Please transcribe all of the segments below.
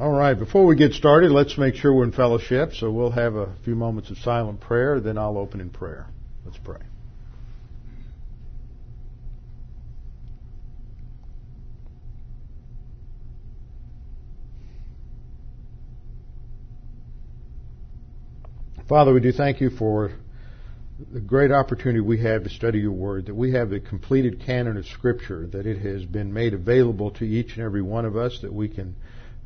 All right, before we get started, let's make sure we're in fellowship. So we'll have a few moments of silent prayer, then I'll open in prayer. Let's pray. Father, we do thank you for the great opportunity we have to study your word, that we have the completed canon of Scripture, that it has been made available to each and every one of us, that we can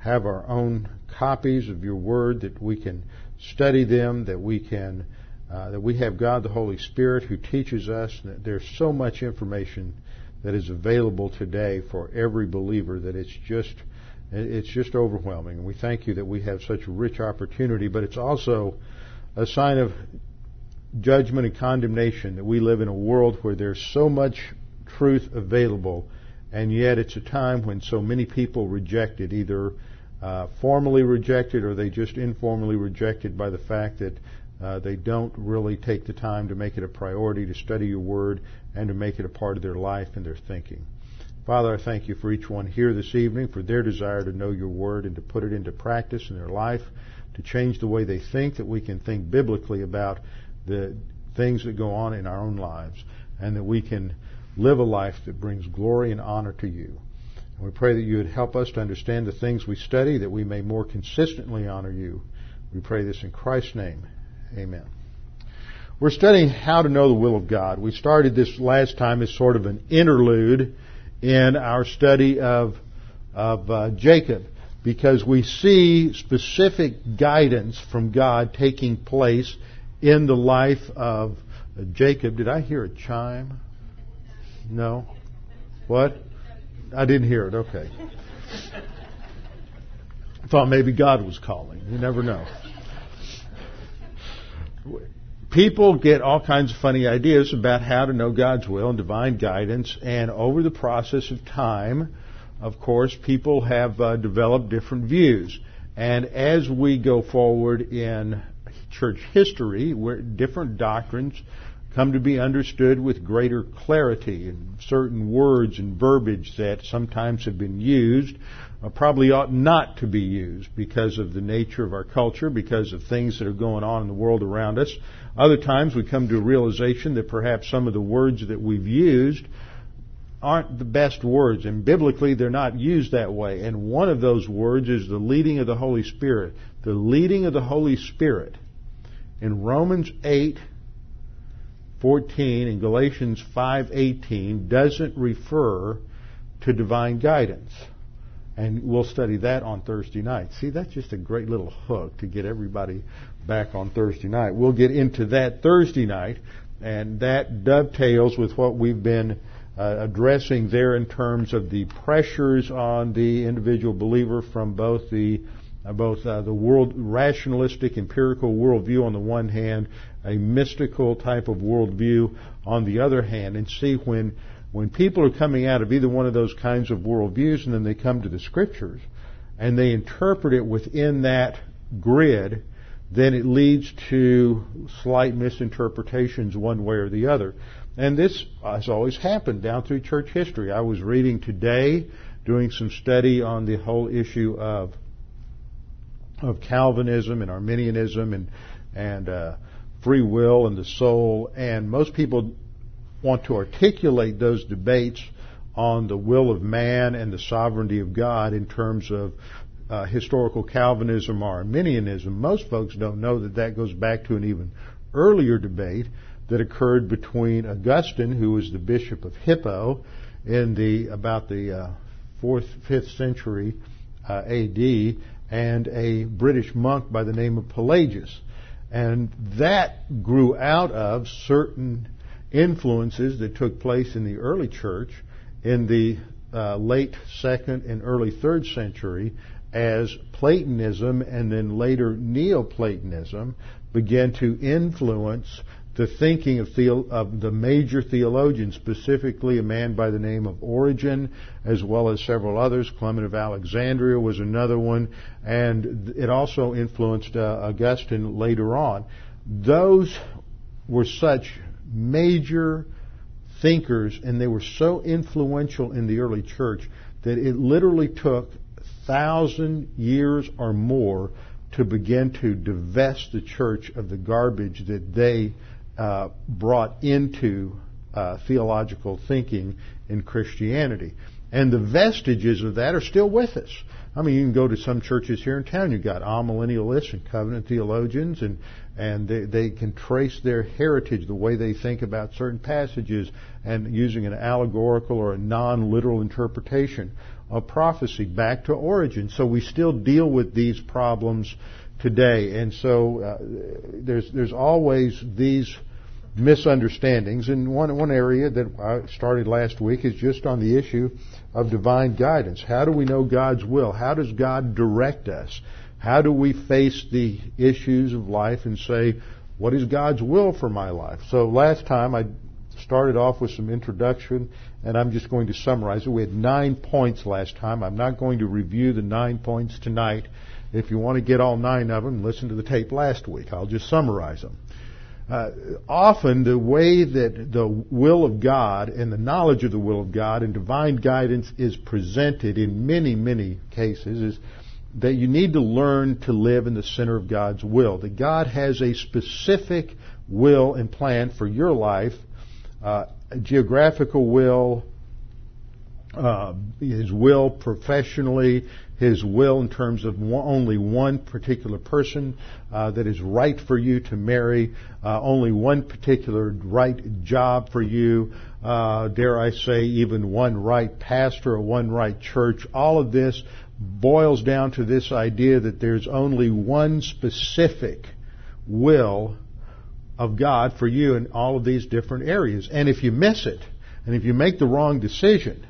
have our own copies of your word, that we can study them, that we can, uh, that we have God the Holy Spirit who teaches us. That there's so much information that is available today for every believer that it's just, it's just overwhelming. And we thank you that we have such a rich opportunity, but it's also a sign of judgment and condemnation that we live in a world where there's so much truth available, and yet it's a time when so many people reject it, either uh, formally rejected or they just informally rejected by the fact that uh, they don't really take the time to make it a priority to study your word and to make it a part of their life and their thinking. Father, I thank you for each one here this evening, for their desire to know your word and to put it into practice in their life, to change the way they think, that we can think biblically about the things that go on in our own lives, and that we can live a life that brings glory and honor to you. We pray that you would help us to understand the things we study, that we may more consistently honor you. We pray this in Christ's name. Amen. We're studying how to know the will of God. We started this last time as sort of an interlude in our study of, of uh, Jacob because we see specific guidance from God taking place in the life of Jacob. Did I hear a chime? No? What? I didn't hear it. Okay. I thought maybe God was calling. You never know. People get all kinds of funny ideas about how to know God's will and divine guidance, and over the process of time, of course, people have uh, developed different views. And as we go forward in church history, where different doctrines come to be understood with greater clarity and certain words and verbiage that sometimes have been used uh, probably ought not to be used because of the nature of our culture, because of things that are going on in the world around us. Other times we come to a realization that perhaps some of the words that we've used aren't the best words, and biblically they're not used that way. And one of those words is the leading of the Holy Spirit. The leading of the Holy Spirit in Romans 8 14 and Galatians 5:18 doesn't refer to divine guidance. And we'll study that on Thursday night. See, that's just a great little hook to get everybody back on Thursday night. We'll get into that Thursday night, and that dovetails with what we've been uh, addressing there in terms of the pressures on the individual believer from both the both uh, the world rationalistic empirical worldview on the one hand, a mystical type of worldview on the other hand, and see when when people are coming out of either one of those kinds of worldviews and then they come to the scriptures and they interpret it within that grid, then it leads to slight misinterpretations one way or the other. And this has always happened down through church history. I was reading today, doing some study on the whole issue of of Calvinism and Arminianism and and uh, free will and the soul. And most people want to articulate those debates on the will of man and the sovereignty of God in terms of uh, historical Calvinism or Arminianism. Most folks don't know that that goes back to an even earlier debate that occurred between Augustine, who was the bishop of Hippo, in the about the uh, fourth, fifth century uh, A.D., and a British monk by the name of Pelagius. And that grew out of certain influences that took place in the early church in the uh, late second and early third century as Platonism and then later Neoplatonism began to influence the thinking of, of, the major theologians, specifically a man by the name of Origen, as well as several others. Clement of Alexandria was another one, and it also influenced uh, Augustine later on. Those were such major thinkers, and they were so influential in the early church that it literally took thousand years or more to begin to divest the church of the garbage that they uh, brought into uh, theological thinking in Christianity. And the vestiges of that are still with us. I mean, you can go to some churches here in town. You've got amillennialists and covenant theologians, and and they, they can trace their heritage, the way they think about certain passages, and using an allegorical or a non-literal interpretation of prophecy back to Origen. So we still deal with these problems today, and so uh, there's there's always these misunderstandings. And one one area that I started last week is just on the issue of divine guidance. How do we know God's will? How does God direct us? How do we face the issues of life and say, what is God's will for my life? So last time I started off with some introduction and I'm just going to summarize it. We had nine points last time. I'm not going to review the nine points tonight. If you want to get all nine of them, listen to the tape last week. I'll just summarize them. Uh, often the way that the will of God and the knowledge of the will of God and divine guidance is presented in many, many cases is that you need to learn to live in the center of God's will. That God has a specific will and plan for your life, uh, geographical will, uh, His will professionally, his will in terms of only one particular person uh, that is right for you to marry, uh, only one particular right job for you, uh, dare I say, even one right pastor or one right church. All of this boils down to this idea that there's only one specific will of God for you in all of these different areas. And if you miss it, and if you make the wrong decision,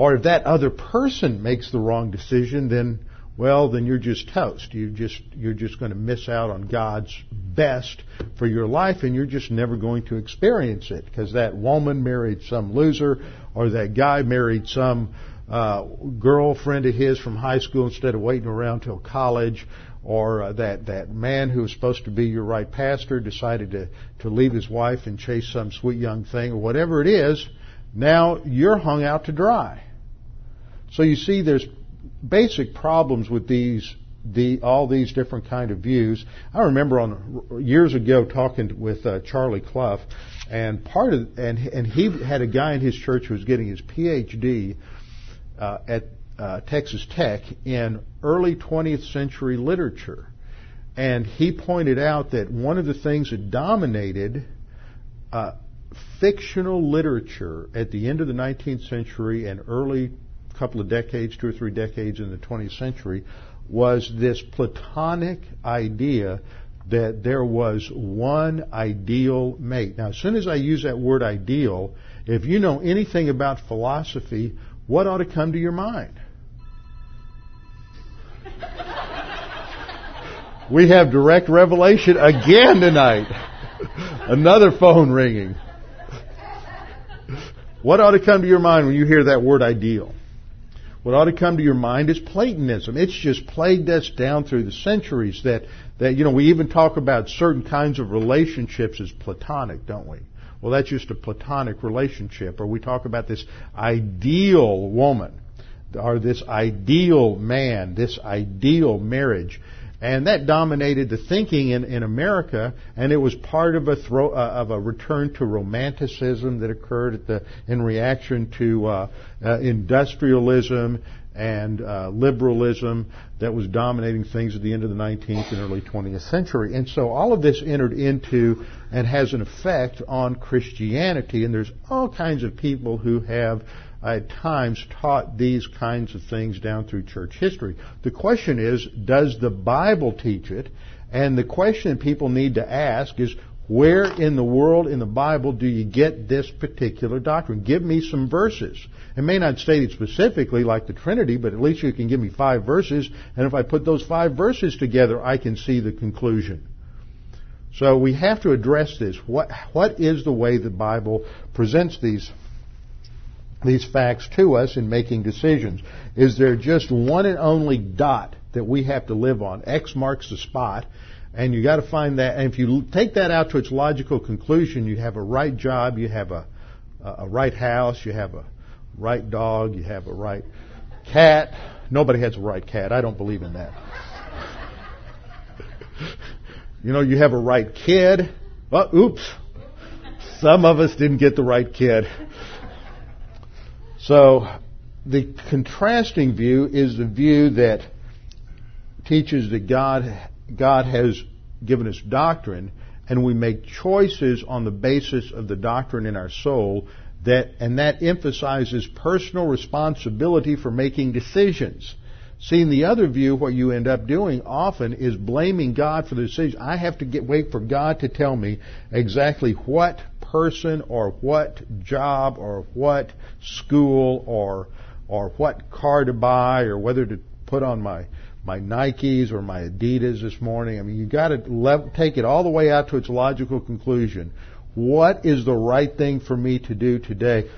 or if that other person makes the wrong decision, then well, then you're just toast. You just you're just going to miss out on God's best for your life, and you're just never going to experience it because that woman married some loser, or that guy married some uh, girlfriend of his from high school instead of waiting around till college, or uh, that that man who was supposed to be your right pastor decided to to leave his wife and chase some sweet young thing, or whatever it is. Now you're hung out to dry. So you see, there's basic problems with these, the, all these different kind of views. I remember on years ago talking with uh, Charlie Clough, and part of and and he had a guy in his church who was getting his PhD uh, at uh, Texas Tech in early 20th century literature, and he pointed out that one of the things that dominated uh, fictional literature at the end of the 19th century and early couple of decades, two or three decades in the 20th century, was this Platonic idea that there was one ideal mate. Now, as soon as I use that word ideal, if you know anything about philosophy, what ought to come to your mind? we have direct revelation again tonight. Another phone ringing. What ought to come to your mind when you hear that word ideal? What ought to come to your mind is Platonism. It's just plagued us down through the centuries that, that, you know, we even talk about certain kinds of relationships as platonic, don't we? Well, that's just a platonic relationship. Or we talk about this ideal woman, or this ideal man, this ideal marriage. And that dominated the thinking in, in America, and it was part of a throw, uh, of a return to romanticism that occurred the, in reaction to uh, uh, industrialism and uh, liberalism that was dominating things at the end of the 19th and early 20th century. And so all of this entered into and has an effect on Christianity, and there's all kinds of people who have at times taught these kinds of things down through church history. The question is, does the Bible teach it? And the question people need to ask is, Where in the world in the Bible do you get this particular doctrine? Give me some verses. It may not state it specifically like the Trinity, but at least you can give me five verses, and if I put those five verses together, I can see the conclusion. So we have to address this. What, what is the way the Bible presents these, these facts to us in making decisions? Is there just one and only dot that we have to live on? X marks the spot, and you got to find that. And if you take that out to its logical conclusion, you have a right job, you have a, a right house, you have a right dog, you have a right cat. Nobody has a right cat. I don't believe in that. you know, you have a right kid. Oh, oops. Some of us didn't get the right kid. So, the contrasting view is the view that teaches that God God has given us doctrine, and we make choices on the basis of the doctrine in our soul that and that emphasizes personal responsibility for making decisions. Seeing the other view, what you end up doing often is blaming God for the decision. I have to get wait for God to tell me exactly what person or what job or what school or or what car to buy or whether to put on my my Nikes or my Adidas this morning. I mean, you got to le- take it all the way out to its logical conclusion. What is the right thing for me to do today?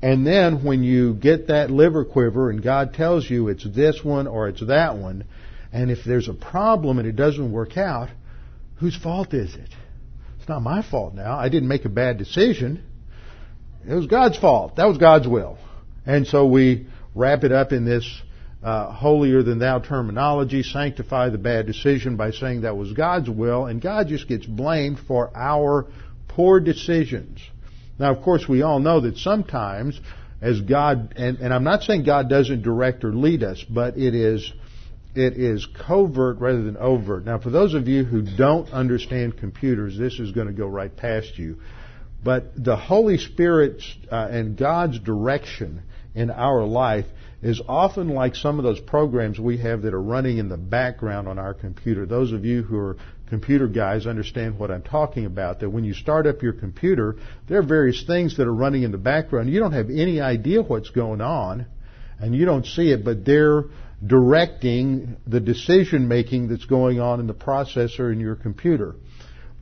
And then when you get that liver quiver and God tells you it's this one or it's that one, and if there's a problem and it doesn't work out, whose fault is it? It's not my fault now. I didn't make a bad decision. It was God's fault. That was God's will. And so we wrap it up in this uh, holier than thou terminology, sanctify the bad decision by saying that was God's will, and God just gets blamed for our poor decisions. Now, of course, we all know that sometimes, as God, and, and I'm not saying God doesn't direct or lead us, but it is it is covert rather than overt. Now, for those of you who don't understand computers, this is going to go right past you. But the Holy Spirit's uh, and God's direction in our life is often like some of those programs we have that are running in the background on our computer. Those of you who are computer guys understand what I'm talking about. That when you start up your computer, there are various things that are running in the background. You don't have any idea what's going on, and you don't see it, but they're directing the decision making that's going on in the processor in your computer.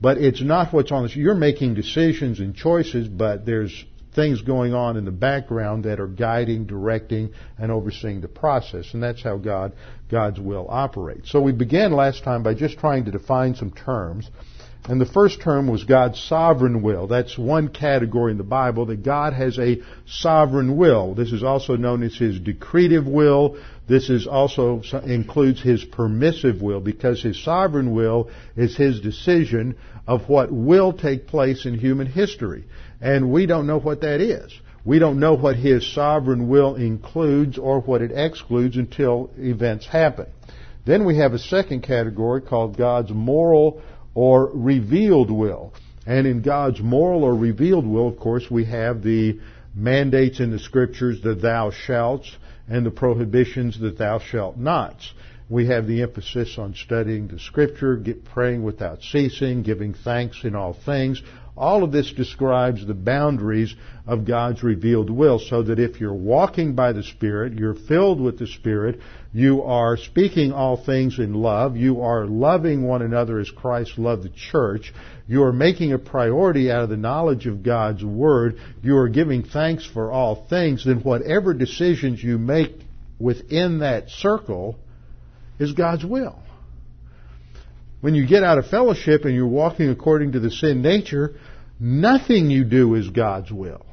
But it's not what's on this. You're making decisions and choices, but there's things going on in the background that are guiding, directing, and overseeing the process. And that's how God, God's will operates. So we began last time by just trying to define some terms. And the first term was God's sovereign will. That's one category in the Bible that God has a sovereign will. This is also known as His decretive will. This is also includes His permissive will because His sovereign will is His decision of what will take place in human history. And we don't know what that is. We don't know what His sovereign will includes or what it excludes until events happen. Then we have a second category called God's moral or revealed will. And in God's moral or revealed will, of course, we have the mandates in the scriptures, the thou shalts, and the prohibitions, that thou shalt nots. We have the emphasis on studying the scripture, praying without ceasing, giving thanks in all things, all of this describes the boundaries of God's revealed will so that if you're walking by the Spirit, you're filled with the Spirit, you are speaking all things in love, you are loving one another as Christ loved the church, you are making a priority out of the knowledge of God's Word, you are giving thanks for all things, then whatever decisions you make within that circle is God's will. When you get out of fellowship and you're walking according to the sin nature, Nothing you do is God's will.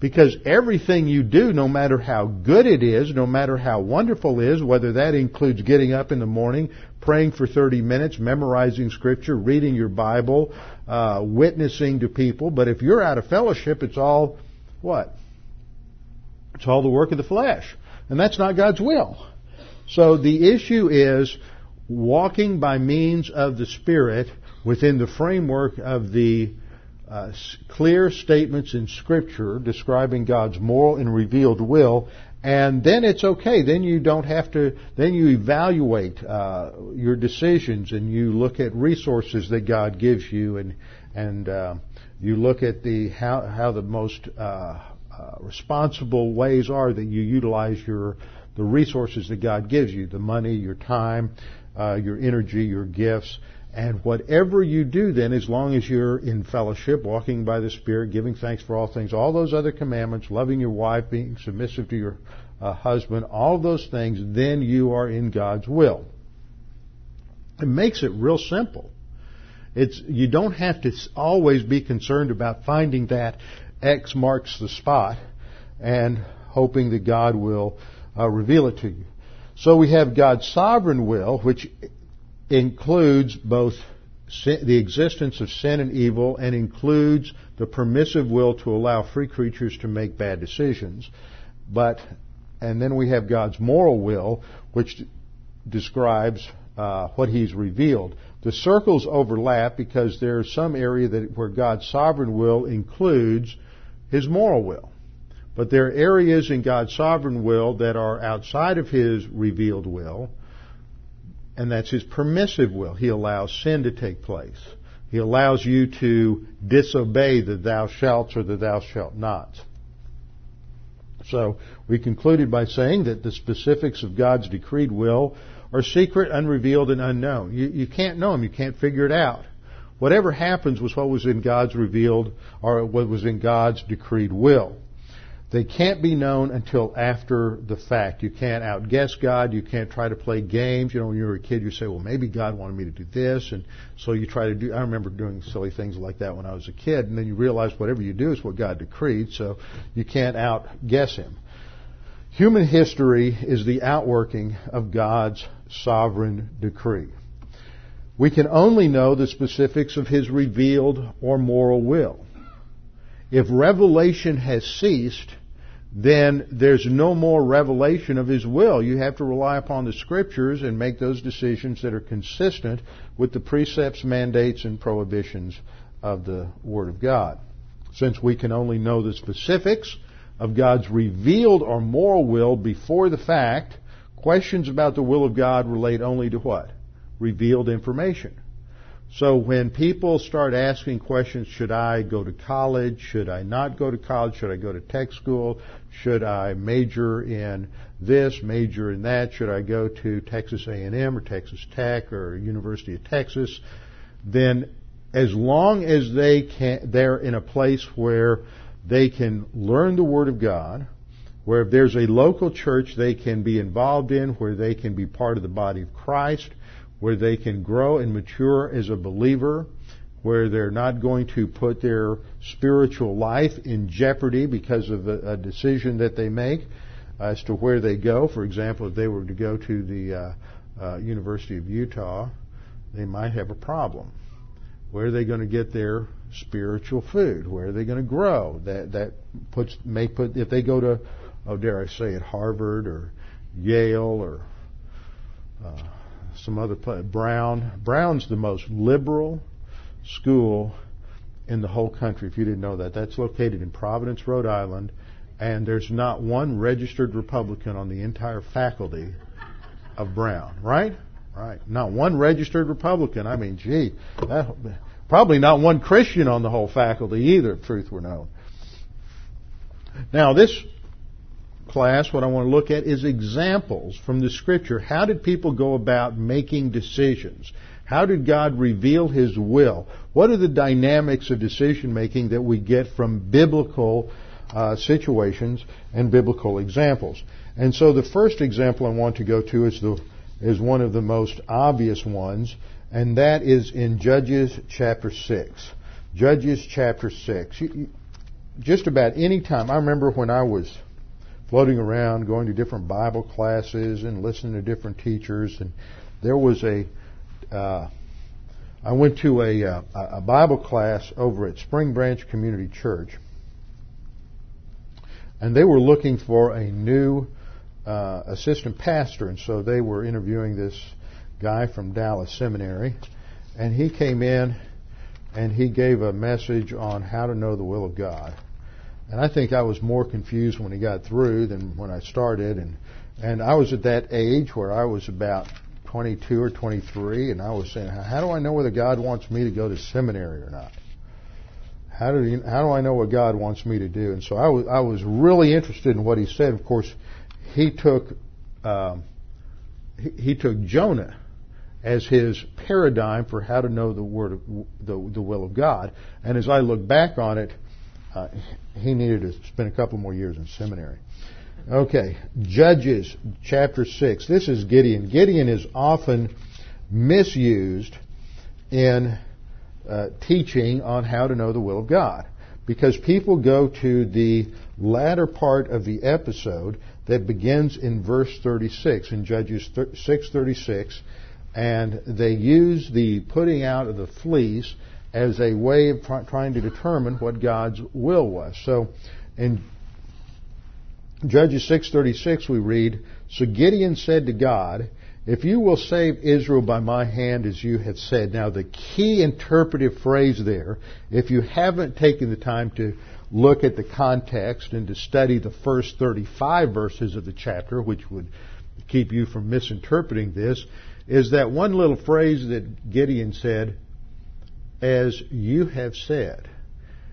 Because everything you do, no matter how good it is, no matter how wonderful it is, whether that includes getting up in the morning, praying for 30 minutes, memorizing scripture, reading your Bible, uh, witnessing to people, but if you're out of fellowship, it's all what? It's all the work of the flesh. And that's not God's will. So the issue is walking by means of the Spirit within the framework of the uh, clear statements in Scripture describing God's moral and revealed will and then it's okay. Then you don't have to. Then you evaluate uh, your decisions, and you look at resources that God gives you, and and uh, you look at the how how the most uh, uh responsible ways are that you utilize your the resources that God gives you, the money, your time, uh, your energy, your gifts. And whatever you do then, as long as you're in fellowship, walking by the Spirit, giving thanks for all things, all those other commandments, loving your wife, being submissive to your uh, husband, all those things, then you are in God's will. It makes it real simple. It's, you don't have to always be concerned about finding that X marks the spot and hoping that God will uh, reveal it to you. So we have God's sovereign will, which includes both the existence of sin and evil and includes the permissive will to allow free creatures to make bad decisions. But, and then we have God's moral will, which describes uh, what He's revealed. The circles overlap because there's some area that where God's sovereign will includes His moral will. But there are areas in God's sovereign will that are outside of His revealed will, and that's His permissive will. He allows sin to take place. He allows you to disobey the thou shalt or the thou shalt nots. So we concluded by saying that the specifics of God's decreed will are secret, unrevealed, and unknown. You, you can't know them. You can't figure it out. Whatever happens was what was in God's revealed or what was in God's decreed will. They can't be known until after the fact. You can't outguess God. You can't try to play games. You know, when you were a kid, you say, well, maybe God wanted me to do this. And so you try to do, I remember doing silly things like that when I was a kid. And then you realize whatever you do is what God decreed. So you can't outguess Him. Human history is the outworking of God's sovereign decree. We can only know the specifics of His revealed or moral will. If revelation has ceased, then there's no more revelation of His will. You have to rely upon the Scriptures and make those decisions that are consistent with the precepts, mandates, and prohibitions of the Word of God. Since we can only know the specifics of God's revealed or moral will before the fact, questions about the will of God relate only to what? Revealed information. So when people start asking questions, should I go to college? Should I not go to college? Should I go to tech school? Should I major in this, major in that? Should I go to Texas A&M or Texas Tech or University of Texas? Then as long as they can, they're in a place where they can learn the Word of God, where if there's a local church they can be involved in, where they can be part of the body of Christ, where they can grow and mature as a believer, where they're not going to put their spiritual life in jeopardy because of a, a decision that they make as to where they go. For example, if they were to go to the uh, uh, University of Utah, they might have a problem. Where are they going to get their spiritual food? Where are they going to grow? That that puts may put if they go to oh dare I say it Harvard or Yale or uh, some other. Brown. Brown's the most liberal school in the whole country, if you didn't know that. That's located in Providence, Rhode Island, and there's not one registered Republican on the entire faculty of Brown, right? Right. Not one registered Republican. I mean, gee, that, probably not one Christian on the whole faculty either, if truth were known. Now, this class, what I want to look at is examples from the scripture. How did people go about making decisions? How did God reveal His will? What are the dynamics of decision making that we get from biblical uh, situations and biblical examples? And so the first example I want to go to is the is one of the most obvious ones, and that is in Judges chapter six. Judges chapter six. Just about any time, I remember when I was floating around, going to different Bible classes and listening to different teachers. And there was a, uh, I went to a, uh, a Bible class over at Spring Branch Community Church, and they were looking for a new uh, assistant pastor, and so they were interviewing this guy from Dallas Seminary, and he came in and he gave a message on how to know the will of God. And I think I was more confused when he got through than when I started. And, and I was at that age where I was about 22 or 23, and I was saying, how do I know whether God wants me to go to seminary or not? How do, you, how do I know what God wants me to do? And so I was, I was really interested in what he said. Of course, he took, um, he, he took Jonah as his paradigm for how to know the word of, the, the will of God. And as I look back on it, uh, he needed to spend a couple more years in seminary. Okay, Judges chapter 6. This is Gideon. Gideon is often misused in uh, teaching on how to know the will of God because people go to the latter part of the episode that begins in verse 36 in Judges 6:36 and they use the putting out of the fleece as a way of trying to determine what God's will was. So in Judges 6:36 we read, "So Gideon said to God, if you will save Israel by my hand as you have said." Now the key interpretive phrase there, if you haven't taken the time to look at the context and to study the first 35 verses of the chapter, which would keep you from misinterpreting this, is that one little phrase that Gideon said, as you have said,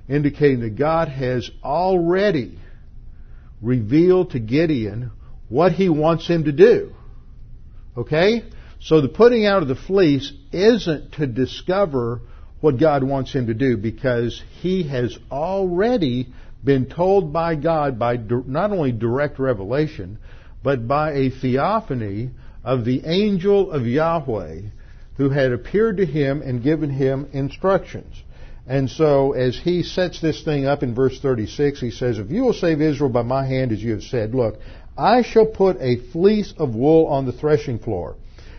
indicating that God has already revealed to Gideon what he wants him to do. Okay? So the putting out of the fleece isn't to discover what God wants him to do because he has already been told by God by not only direct revelation, but by a theophany of the angel of Yahweh who had appeared to him and given him instructions. And so, as he sets this thing up in verse 36, he says, If you will save Israel by my hand, as you have said, look, I shall put a fleece of wool on the threshing floor.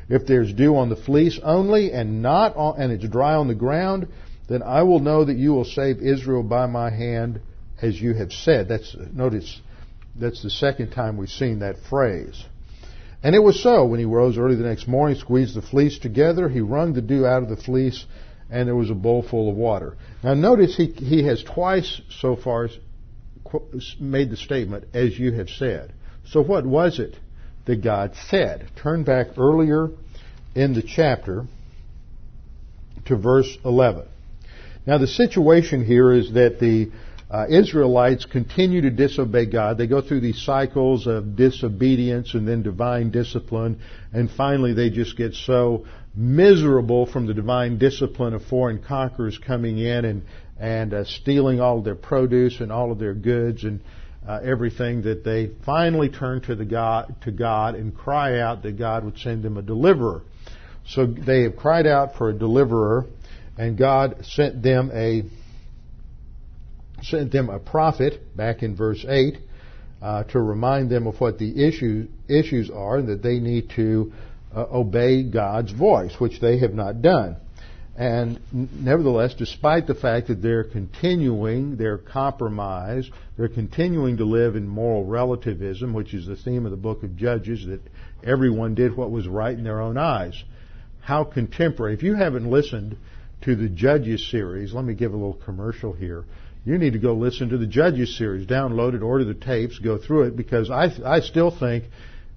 If there's dew on the fleece only and not on, and it's dry on the ground, then I will know that you will save Israel by my hand, as you have said. That's notice that's the second time we've seen that phrase. And it was so. When he rose early the next morning, squeezed the fleece together, he wrung the dew out of the fleece and there was a bowl full of water. Now notice he, he has twice so far made the statement, as you have said. So what was it that God said? Turn back earlier in the chapter to verse 11. Now the situation here is that the uh, Israelites continue to disobey God. They go through these cycles of disobedience and then divine discipline, and finally they just get so miserable from the divine discipline of foreign conquerors coming in and and uh, stealing all of their produce and all of their goods and uh, everything that they finally turn to the God to God and cry out that God would send them a deliverer. So they have cried out for a deliverer, and God sent them a sent them a prophet back in verse eight uh, to remind them of what the issue, issues are and that they need to uh, obey God's voice, which they have not done. And nevertheless, despite the fact that they're continuing their compromise, they're continuing to live in moral relativism, which is the theme of the book of Judges, that everyone did what was right in their own eyes. How contemporary. If you haven't listened to the Judges series, let me give a little commercial here. You need to go listen to the Judges series. Download it, order the tapes, go through it, because I, I still think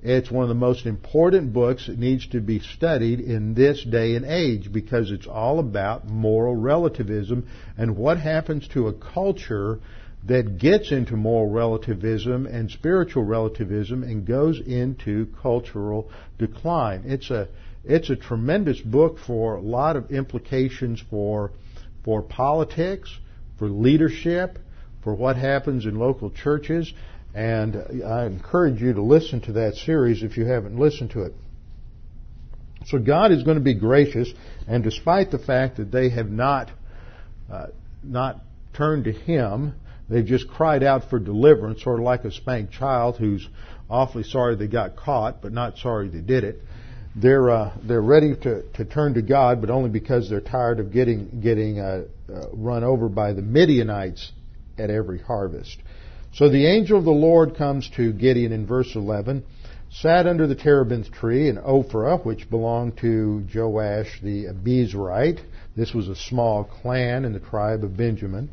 it's one of the most important books that needs to be studied in this day and age because it's all about moral relativism and what happens to a culture that gets into moral relativism and spiritual relativism and goes into cultural decline. It's a it's a tremendous book for a lot of implications for for politics, for leadership, for what happens in local churches. And I encourage you to listen to that series if you haven't listened to it. So God is going to be gracious, and despite the fact that they have not uh, not turned to Him, they've just cried out for deliverance, sort of like a spanked child who's awfully sorry they got caught, but not sorry they did it. They're uh, they're ready to, to turn to God, but only because they're tired of getting getting uh, uh run over by the Midianites at every harvest. So the angel of the Lord comes to Gideon in verse 11, sat under the terebinth tree in Ophrah, which belonged to Joash the Abiezrite. This was a small clan in the tribe of Benjamin.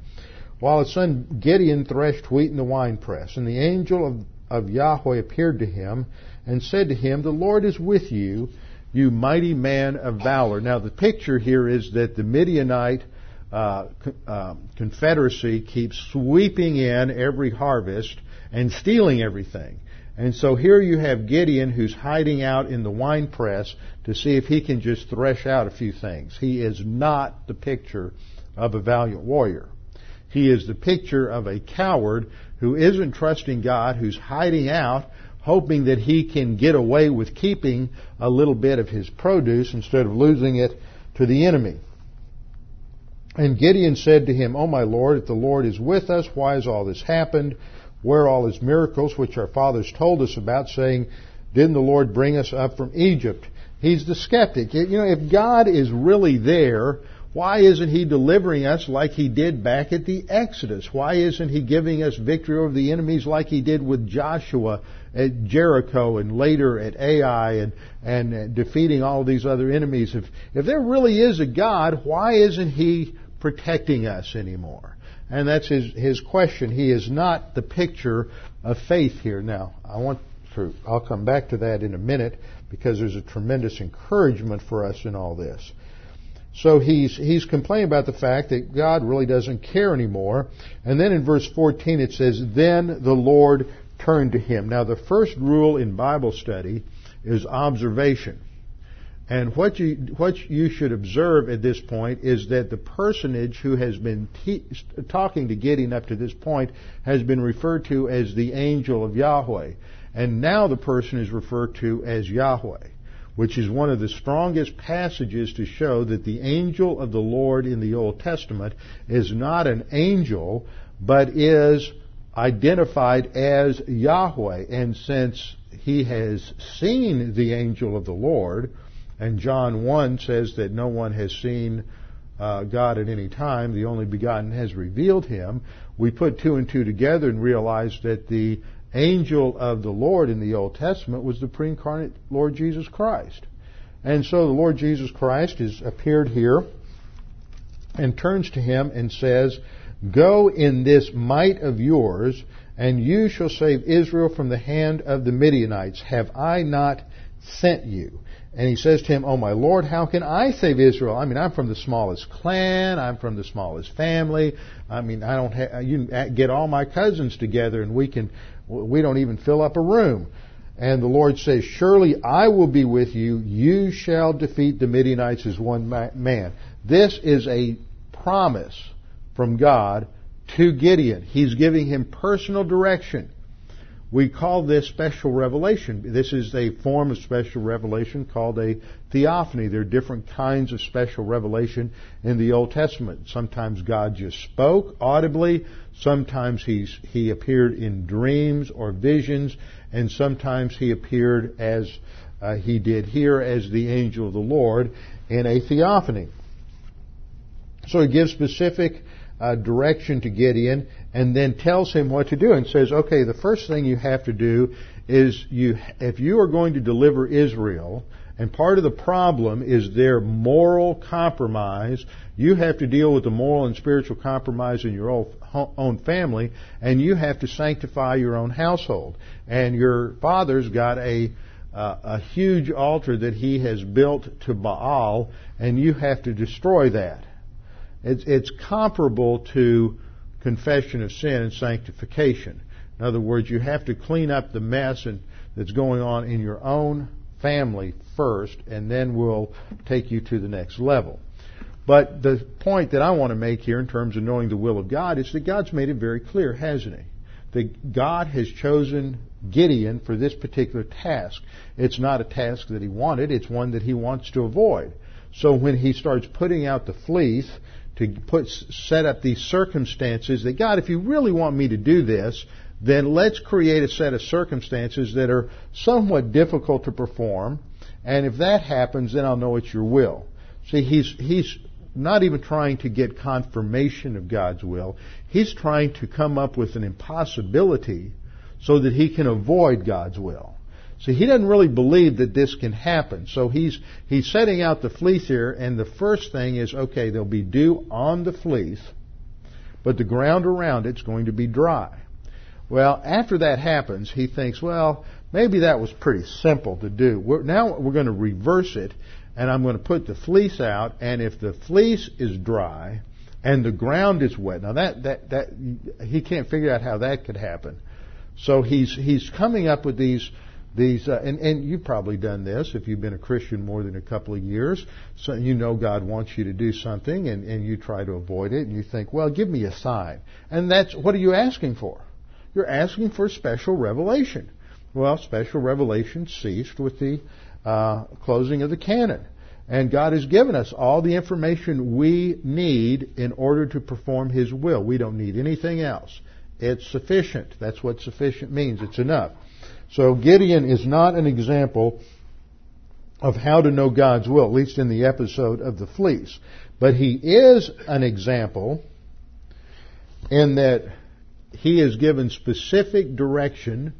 while his son Gideon threshed wheat in the winepress. And the angel of, of Yahweh appeared to him and said to him, The Lord is with you, you mighty man of valor. Now the picture here is that the Midianite uh, uh, confederacy keeps sweeping in every harvest and stealing everything. And so here you have Gideon who's hiding out in the wine press to see if he can just thresh out a few things. He is not the picture of a valiant warrior. He is the picture of a coward who isn't trusting God, who's hiding out, hoping that he can get away with keeping a little bit of his produce instead of losing it to the enemy. And Gideon said to him, O my Lord, if the Lord is with us, why has all this happened? Where are all his miracles which our fathers told us about, saying, Didn't the Lord bring us up from Egypt? He's the skeptic. You know, if God is really there, why isn't He delivering us like He did back at the Exodus? Why isn't He giving us victory over the enemies like He did with Joshua at Jericho and later at Ai and, and uh, defeating all these other enemies? If, if there really is a God, why isn't He protecting us anymore? And that's his, his question. He is not the picture of faith here. Now, I want to, I'll come back to that in a minute because there's a tremendous encouragement for us in all this. So he's, he's complaining about the fact that God really doesn't care anymore. And then in verse 14 it says, Then the Lord turned to him. Now the first rule in Bible study is observation. And what you, what you should observe at this point is that the personage who has been te- talking to Gideon up to this point has been referred to as the angel of Yahweh. And now the person is referred to as Yahweh which is one of the strongest passages to show that the angel of the Lord in the Old Testament is not an angel, but is identified as Yahweh. And since he has seen the angel of the Lord, and John 1 says that no one has seen uh, God at any time, the only begotten has revealed him, we put two and two together and realize that the angel of the Lord in the Old Testament was the pre-incarnate Lord Jesus Christ. And so the Lord Jesus Christ is appeared here and turns to him and says, Go in this might of yours, and you shall save Israel from the hand of the Midianites. Have I not sent you? And he says to him, Oh my Lord, how can I save Israel? I mean, I'm from the smallest clan. I'm from the smallest family. I mean, I don't have, you get all my cousins together and we can, we don't even fill up a room. And the Lord says, Surely I will be with you. You shall defeat the Midianites as one man. This is a promise from God to Gideon. He's giving him personal direction. We call this special revelation. This is a form of special revelation called a theophany. There are different kinds of special revelation in the Old Testament. Sometimes God just spoke audibly. Sometimes he's, he appeared in dreams or visions. And sometimes he appeared as uh, he did here as the angel of the Lord in a theophany. So he gives specific uh, direction to Gideon and then tells him what to do and says, okay, the first thing you have to do is you, if you are going to deliver Israel, and part of the problem is their moral compromise, you have to deal with the moral and spiritual compromise in your own family, and you have to sanctify your own household. And your father's got a uh, a huge altar that he has built to Baal, and you have to destroy that. It's, it's comparable to confession of sin and sanctification. In other words, you have to clean up the mess and, that's going on in your own family first, and then we'll take you to the next level. But the point that I want to make here in terms of knowing the will of God is that God's made it very clear, hasn't He? That God has chosen Gideon for this particular task. It's not a task that He wanted, it's one that He wants to avoid. So when He starts putting out the fleece, to put set up these circumstances that God, if you really want me to do this, then let's create a set of circumstances that are somewhat difficult to perform, and if that happens, then I'll know it's your will. See, he's he's not even trying to get confirmation of God's will. He's trying to come up with an impossibility so that he can avoid God's will. See, he doesn't really believe that this can happen. So he's, he's setting out the fleece here, and the first thing is, okay, there'll be dew on the fleece, but the ground around it's going to be dry. Well, after that happens, he thinks, well, maybe that was pretty simple to do. We're, now we're going to reverse it, and I'm going to put the fleece out, and if the fleece is dry and the ground is wet, now that, that, that, he can't figure out how that could happen. So he's, he's coming up with these, these, uh, and, and you've probably done this if you've been a Christian more than a couple of years. So you know God wants you to do something and, and you try to avoid it and you think, well, give me a sign. And that's, what are you asking for? You're asking for special revelation. Well, special revelation ceased with the uh, closing of the canon. And God has given us all the information we need in order to perform His will. We don't need anything else. It's sufficient. That's what sufficient means. It's enough. So Gideon is not an example of how to know God's will, at least in the episode of the fleece. But he is an example in that he is given specific direction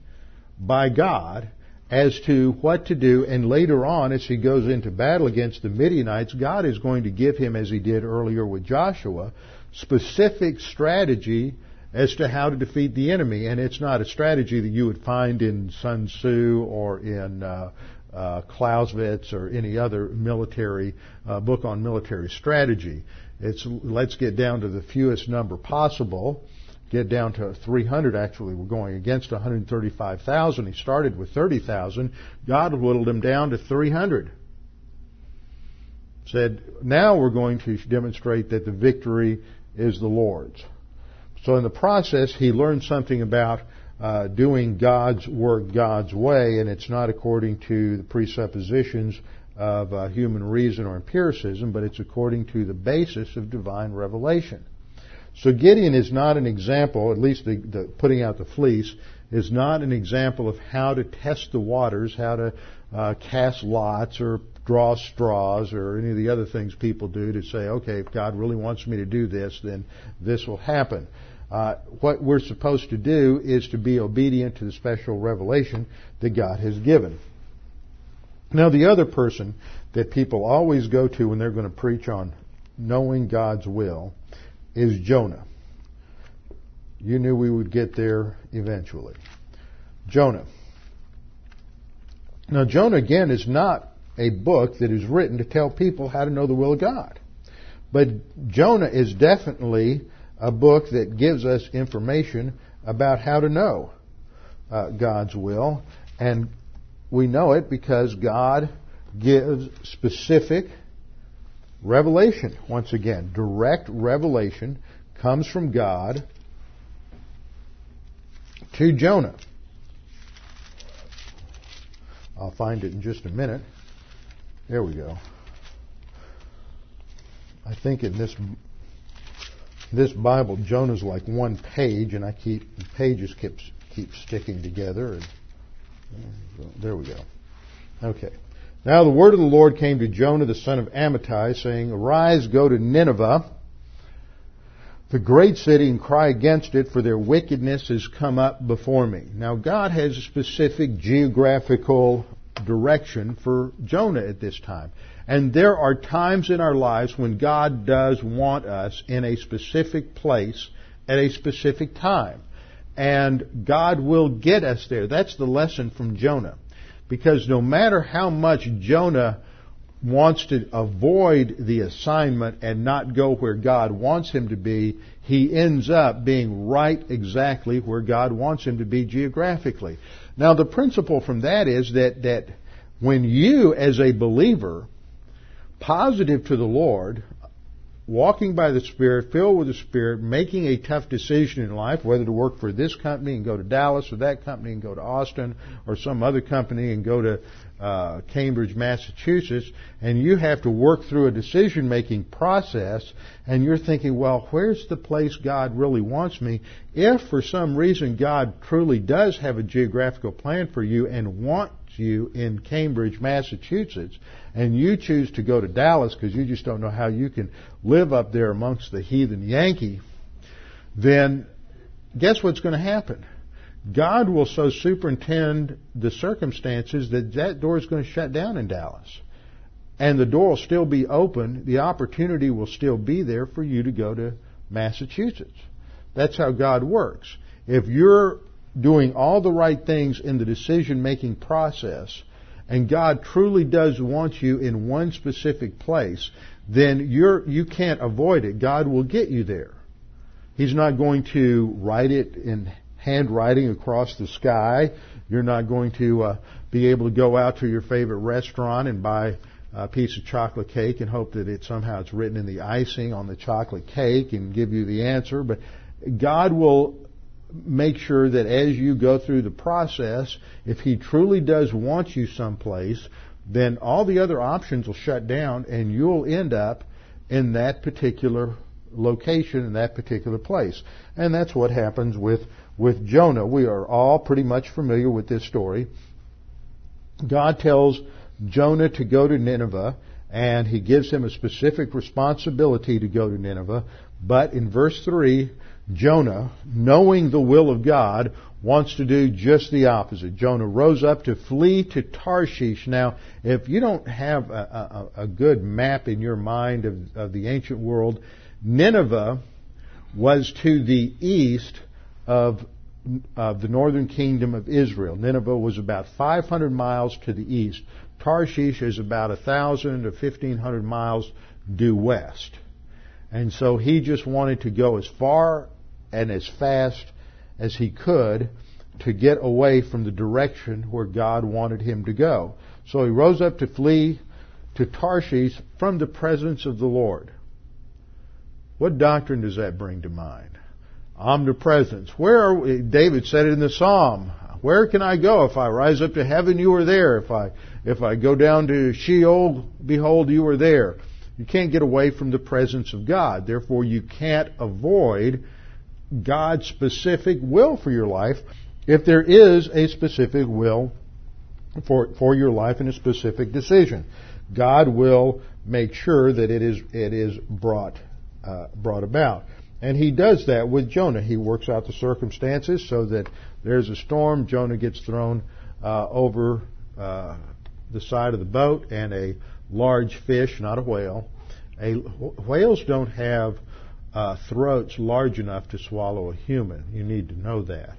by God as to what to do, and later on, as he goes into battle against the Midianites, God is going to give him, as he did earlier with Joshua, specific strategy as to how to defeat the enemy. And it's not a strategy that you would find in Sun Tzu or in uh, uh, Clausewitz or any other military uh, book on military strategy. It's let's get down to the fewest number possible. Get down to 300. Actually, we're going against 135,000. He started with 30,000. God whittled him down to 300. Said, now we're going to demonstrate that the victory is the Lord's. So in the process, he learned something about uh, doing God's work God's way, and it's not according to the presuppositions of uh, human reason or empiricism, but it's according to the basis of divine revelation. So Gideon is not an example, at least the, the putting out the fleece, is not an example of how to test the waters, how to uh, cast lots or draw straws or any of the other things people do to say, okay, if God really wants me to do this, then this will happen. Uh, what we're supposed to do is to be obedient to the special revelation that God has given. Now, the other person that people always go to when they're going to preach on knowing God's will is Jonah. You knew we would get there eventually. Jonah. Now, Jonah, again, is not a book that is written to tell people how to know the will of God. But Jonah is definitely a book that gives us information about how to know uh, God's will. And we know it because God gives specific revelation. Once again, direct revelation comes from God to Jonah. I'll find it in just a minute. There we go. I think in this this Bible, Jonah's like one page, and I keep pages keep keep sticking together. And there we go. Okay. Now the word of the Lord came to Jonah the son of Amittai, saying, "Arise, go to Nineveh, the great city, and cry against it, for their wickedness has come up before me." Now God has a specific geographical direction for Jonah at this time. And there are times in our lives when God does want us in a specific place at a specific time. And God will get us there. That's the lesson from Jonah. Because no matter how much Jonah wants to avoid the assignment and not go where God wants him to be, he ends up being right exactly where God wants him to be geographically. Now the principle from that is that, that when you as a believer positive to the Lord, walking by the Spirit, filled with the Spirit, making a tough decision in life, whether to work for this company and go to Dallas, or that company and go to Austin, or some other company and go to uh, Cambridge, Massachusetts, and you have to work through a decision making process, and you're thinking, well, where's the place God really wants me? If for some reason God truly does have a geographical plan for you and wants you in Cambridge, Massachusetts, and you choose to go to Dallas because you just don't know how you can live up there amongst the heathen Yankee, then guess what's going to happen? God will so superintend the circumstances that that door is going to shut down in Dallas. And the door will still be open. The opportunity will still be there for you to go to Massachusetts. That's how God works. If you're doing all the right things in the decision making process, and God truly does want you in one specific place, then you're, you can't avoid it. God will get you there. He's not going to write it in handwriting across the sky. You're not going to uh, be able to go out to your favorite restaurant and buy a piece of chocolate cake and hope that it somehow it's written in the icing on the chocolate cake and give you the answer. But God will make sure that as you go through the process, if He truly does want you someplace, then all the other options will shut down and you'll end up in that particular location in that particular place. And that's what happens with, with Jonah. We are all pretty much familiar with this story. God tells Jonah to go to Nineveh and he gives him a specific responsibility to go to Nineveh. But in verse 3, Jonah, knowing the will of God, wants to do just the opposite. Jonah rose up to flee to Tarshish. Now, if you don't have a, a, a good map in your mind of, of the ancient world, Nineveh was to the east of, of the northern kingdom of Israel. Nineveh was about 500 miles to the east. Tarshish is about 1,000 to 1,500 miles due west. And so he just wanted to go as far and as fast as he could to get away from the direction where God wanted him to go. So he rose up to flee to Tarshish from the presence of the Lord. What doctrine does that bring to mind? Omnipresence. Where are? David said it in the Psalm. Where can I go? If I rise up to heaven, you are there. If I, if I go down to Sheol, behold, you are there. You can't get away from the presence of God. Therefore, you can't avoid God's specific will for your life if there is a specific will for, for your life and a specific decision. God will make sure that it is, it is brought, uh, brought about. And he does that with Jonah. He works out the circumstances so that there's a storm, Jonah gets thrown uh, over uh, the side of the boat, and a large fish, not a whale. A, whales don't have uh, throats large enough to swallow a human. You need to know that.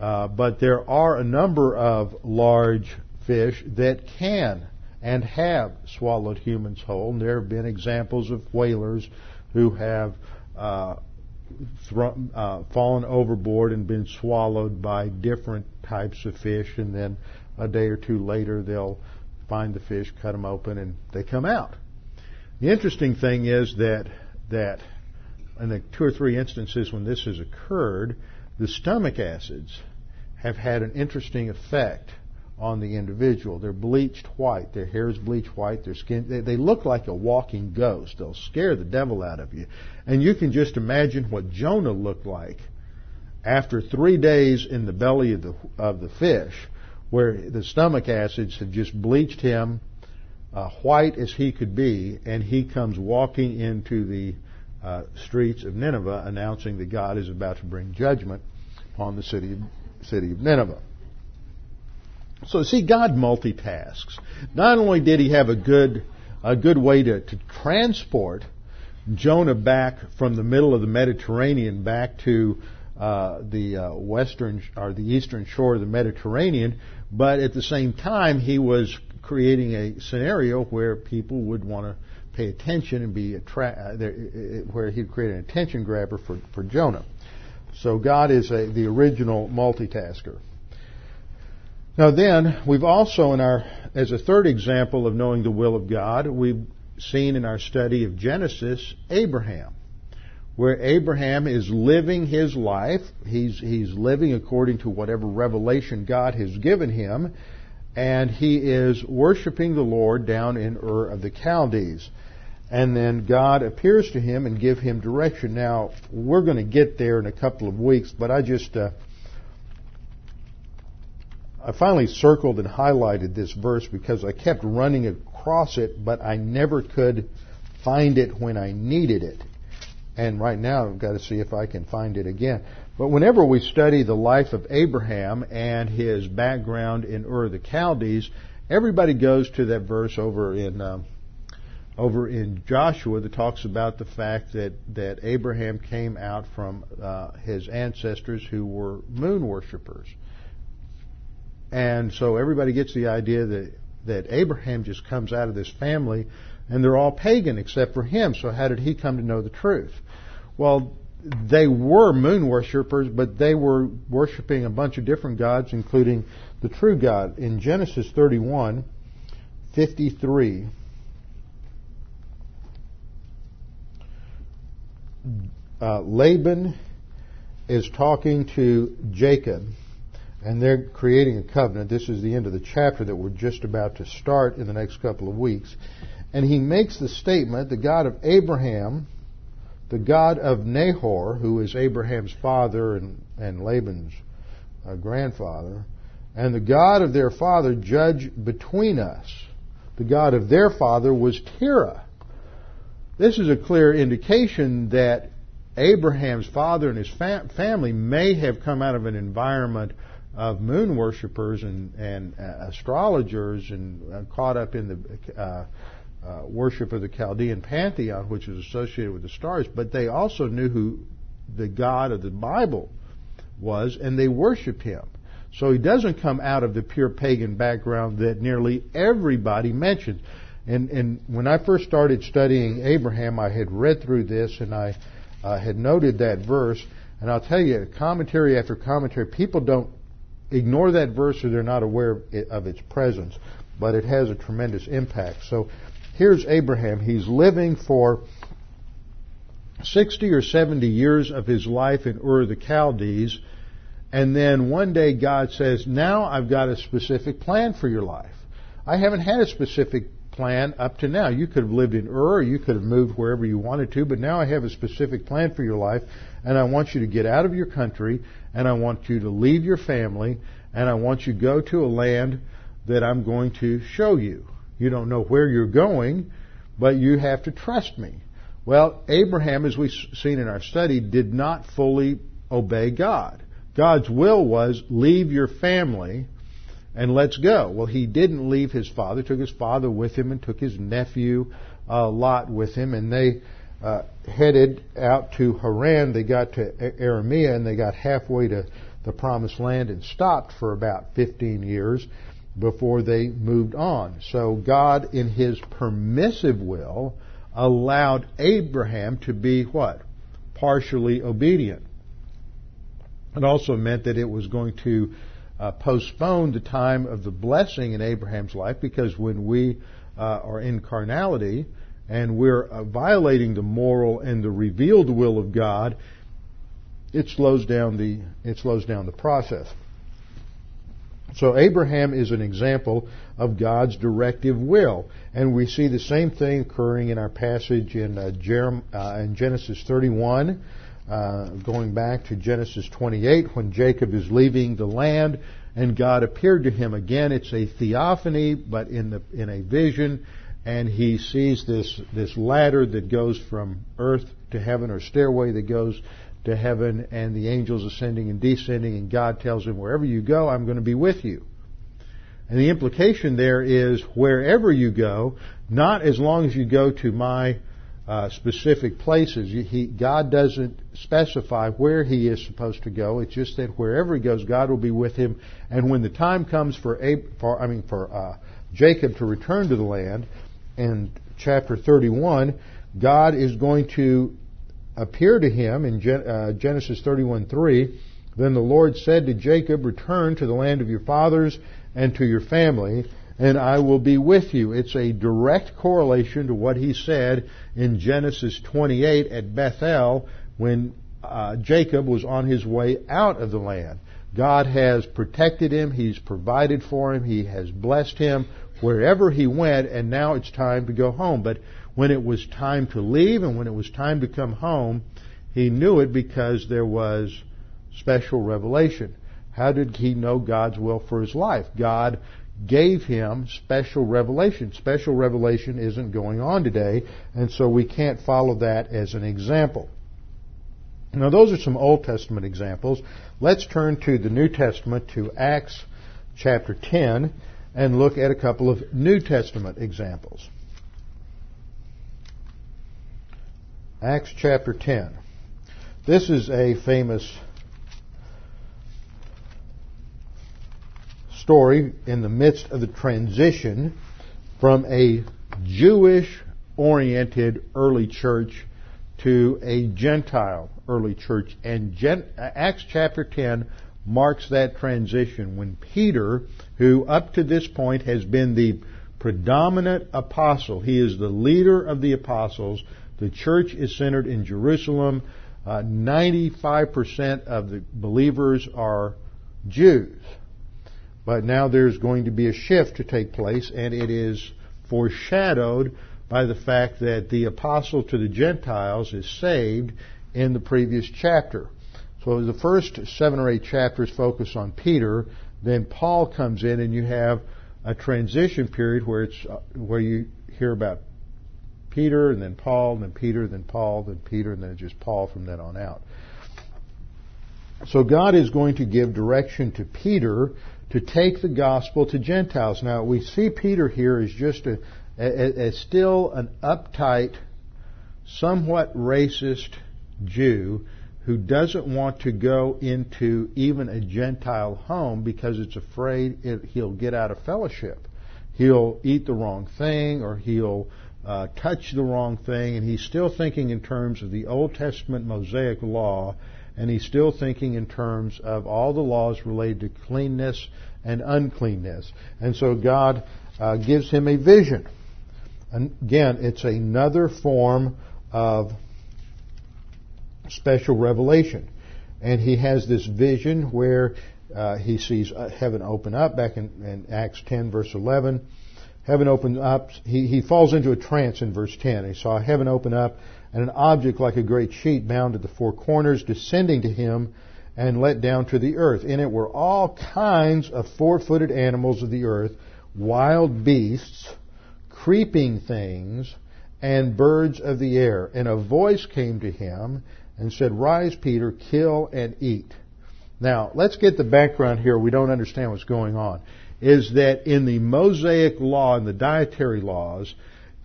Uh, but there are a number of large fish that can and have swallowed humans whole. And there have been examples of whalers who have uh, uh, fallen overboard and been swallowed by different types of fish, and then a day or two later they'll find the fish, cut them open, and they come out. The interesting thing is that that in the two or three instances when this has occurred, the stomach acids have had an interesting effect on the individual. They're bleached white. Their hair is bleached white. Their skin, they, they, look like a walking ghost. They'll scare the devil out of you. And you can just imagine what Jonah looked like after three days in the belly of the, of the fish, where the stomach acids have just bleached him uh, white as he could be, and he comes walking into the uh, streets of Nineveh announcing that God is about to bring judgment upon the city of, city of Nineveh. So see, God multitasks. Not only did he have a good, a good way to, to transport Jonah back from the middle of the Mediterranean back to uh, the uh, western or the eastern shore of the Mediterranean, but at the same time he was creating a scenario where people would want to pay attention and be attra- uh, where he'd create an attention grabber for, for Jonah. So God is a, the original multitasker. Now then, we've also in our, as a third example of knowing the will of God, we've seen in our study of Genesis, Abraham. Where Abraham is living his life, he's, he's living according to whatever revelation God has given him, and he is worshiping the Lord down in Ur of the Chaldees and then God appears to him and give him direction. Now we're going to get there in a couple of weeks, but I just uh, I finally circled and highlighted this verse because I kept running across it, but I never could find it when I needed it. And right now I've got to see if I can find it again. But whenever we study the life of Abraham and his background in Ur the Chaldees, everybody goes to that verse over in. Um, over in Joshua that talks about the fact that, that Abraham came out from uh, his ancestors who were moon worshippers. And so everybody gets the idea that, that Abraham just comes out of this family and they're all pagan except for him. So how did he come to know the truth? Well, they were moon worshippers, but they were worshiping a bunch of different gods, including the true God. In Genesis 31, 53, uh, Laban is talking to Jacob, and they're creating a covenant. This is the end of the chapter that we're just about to start in the next couple of weeks. And he makes the statement the God of Abraham, the God of Nahor, who is Abraham's father and, and Laban's uh, grandfather, and the God of their father judge between us. The God of their father was Terah. This is a clear indication that Abraham's father and his fam- family may have come out of an environment of moon worshippers and, and uh, astrologers and uh, caught up in the uh, uh, worship of the Chaldean pantheon, which is associated with the stars, but they also knew who the God of the Bible was, and they worshiped him. So he doesn't come out of the pure pagan background that nearly everybody mentions. And, and when I first started studying Abraham, I had read through this and I uh, had noted that verse. And I'll tell you, commentary after commentary, people don't ignore that verse or they're not aware of, it, of its presence, but it has a tremendous impact. So here's Abraham. He's living for 60 or 70 years of his life in Ur the Chaldees. And then one day God says, Now I've got a specific plan for your life. I haven't had a specific plan up to now. You could have lived in Ur, you could have moved wherever you wanted to, but now I have a specific plan for your life, and I want you to get out of your country, and I want you to leave your family, and I want you to go to a land that I'm going to show you. You don't know where you're going, but you have to trust me. Well, Abraham, as we've seen in our study, did not fully obey God. God's will was leave your family and let's go. Well, he didn't leave his father, took his father with him and took his nephew uh, Lot with him, and they uh, headed out to Haran. They got to Aramea and they got halfway to the promised land and stopped for about 15 years before they moved on. So God, in His permissive will, allowed Abraham to be what? Partially obedient. It also meant that it was going to uh, postpone the time of the blessing in Abraham's life because when we uh, are in carnality and we're uh, violating the moral and the revealed will of God, it slows down the it slows down the process. So Abraham is an example of God's directive will, and we see the same thing occurring in our passage in, uh, Jerem, uh, in Genesis 31, uh, going back to Genesis 28 when Jacob is leaving the land and God appeared to him again. It's a theophany, but in the in a vision, and he sees this this ladder that goes from earth to heaven, or stairway that goes to heaven, and the angels ascending and descending, and God tells him, "Wherever you go, I'm going to be with you." And the implication there is wherever you go, not as long as you go to my uh, specific places. He, God doesn't specify where he is supposed to go. It's just that wherever he goes, God will be with him. And when the time comes for, for I mean for uh, Jacob to return to the land, in chapter 31, God is going to appear to him in Gen- uh, Genesis 31:3. Then the Lord said to Jacob, "Return to the land of your fathers and to your family." And I will be with you. It's a direct correlation to what he said in Genesis 28 at Bethel when uh, Jacob was on his way out of the land. God has protected him, He's provided for him, He has blessed him wherever he went, and now it's time to go home. But when it was time to leave and when it was time to come home, he knew it because there was special revelation. How did he know God's will for his life? God gave him special revelation. Special revelation isn't going on today, and so we can't follow that as an example. Now, those are some Old Testament examples. Let's turn to the New Testament, to Acts chapter 10, and look at a couple of New Testament examples. Acts chapter 10. This is a famous story in the midst of the transition from a Jewish oriented early church to a Gentile early church. And Gen- Acts chapter 10 marks that transition when Peter, who up to this point has been the predominant apostle, he is the leader of the apostles. The church is centered in Jerusalem. Uh, 95% of the believers are Jews. But now there's going to be a shift to take place, and it is foreshadowed by the fact that the apostle to the Gentiles is saved in the previous chapter. So the first seven or eight chapters focus on Peter. Then Paul comes in, and you have a transition period where it's uh, where you hear about Peter, and then Paul, and then Peter, and then Paul, then Peter, and then just Paul from then on out. So God is going to give direction to Peter to take the gospel to Gentiles. Now we see Peter here as just a, a, a still an uptight, somewhat racist Jew who doesn't want to go into even a Gentile home because it's afraid it, he'll get out of fellowship. He'll eat the wrong thing or he'll uh, touch the wrong thing, and he's still thinking in terms of the Old Testament Mosaic law and he's still thinking in terms of all the laws related to cleanness and uncleanness. And so God uh, gives him a vision. And again, it's another form of special revelation. And he has this vision where uh, he sees uh, heaven open up, back in, in, Acts 10, verse 11. Heaven opened up. He, he falls into a trance in verse 10. He saw heaven open up and an object like a great sheet bound at the four corners descending to him and let down to the earth. In it were all kinds of four-footed animals of the earth, wild beasts, creeping things, and birds of the air. And a voice came to him and said, Rise, Peter, kill and eat. Now, let's get the background here. We don't understand what's going on. Is that in the Mosaic law and the dietary laws,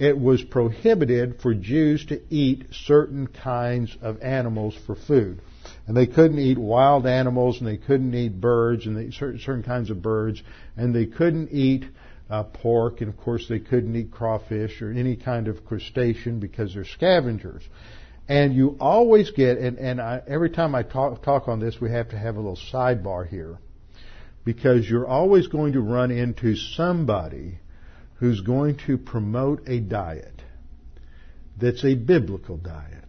it was prohibited for Jews to eat certain kinds of animals for food. And they couldn't eat wild animals, and they couldn't eat birds, and they, certain, certain kinds of birds, and they couldn't eat uh, pork, and of course they couldn't eat crawfish or any kind of crustacean because they're scavengers. And you always get, and, and I, every time I talk, talk on this, we have to have a little sidebar here, because you're always going to run into somebody who's going to promote a diet that's a biblical diet.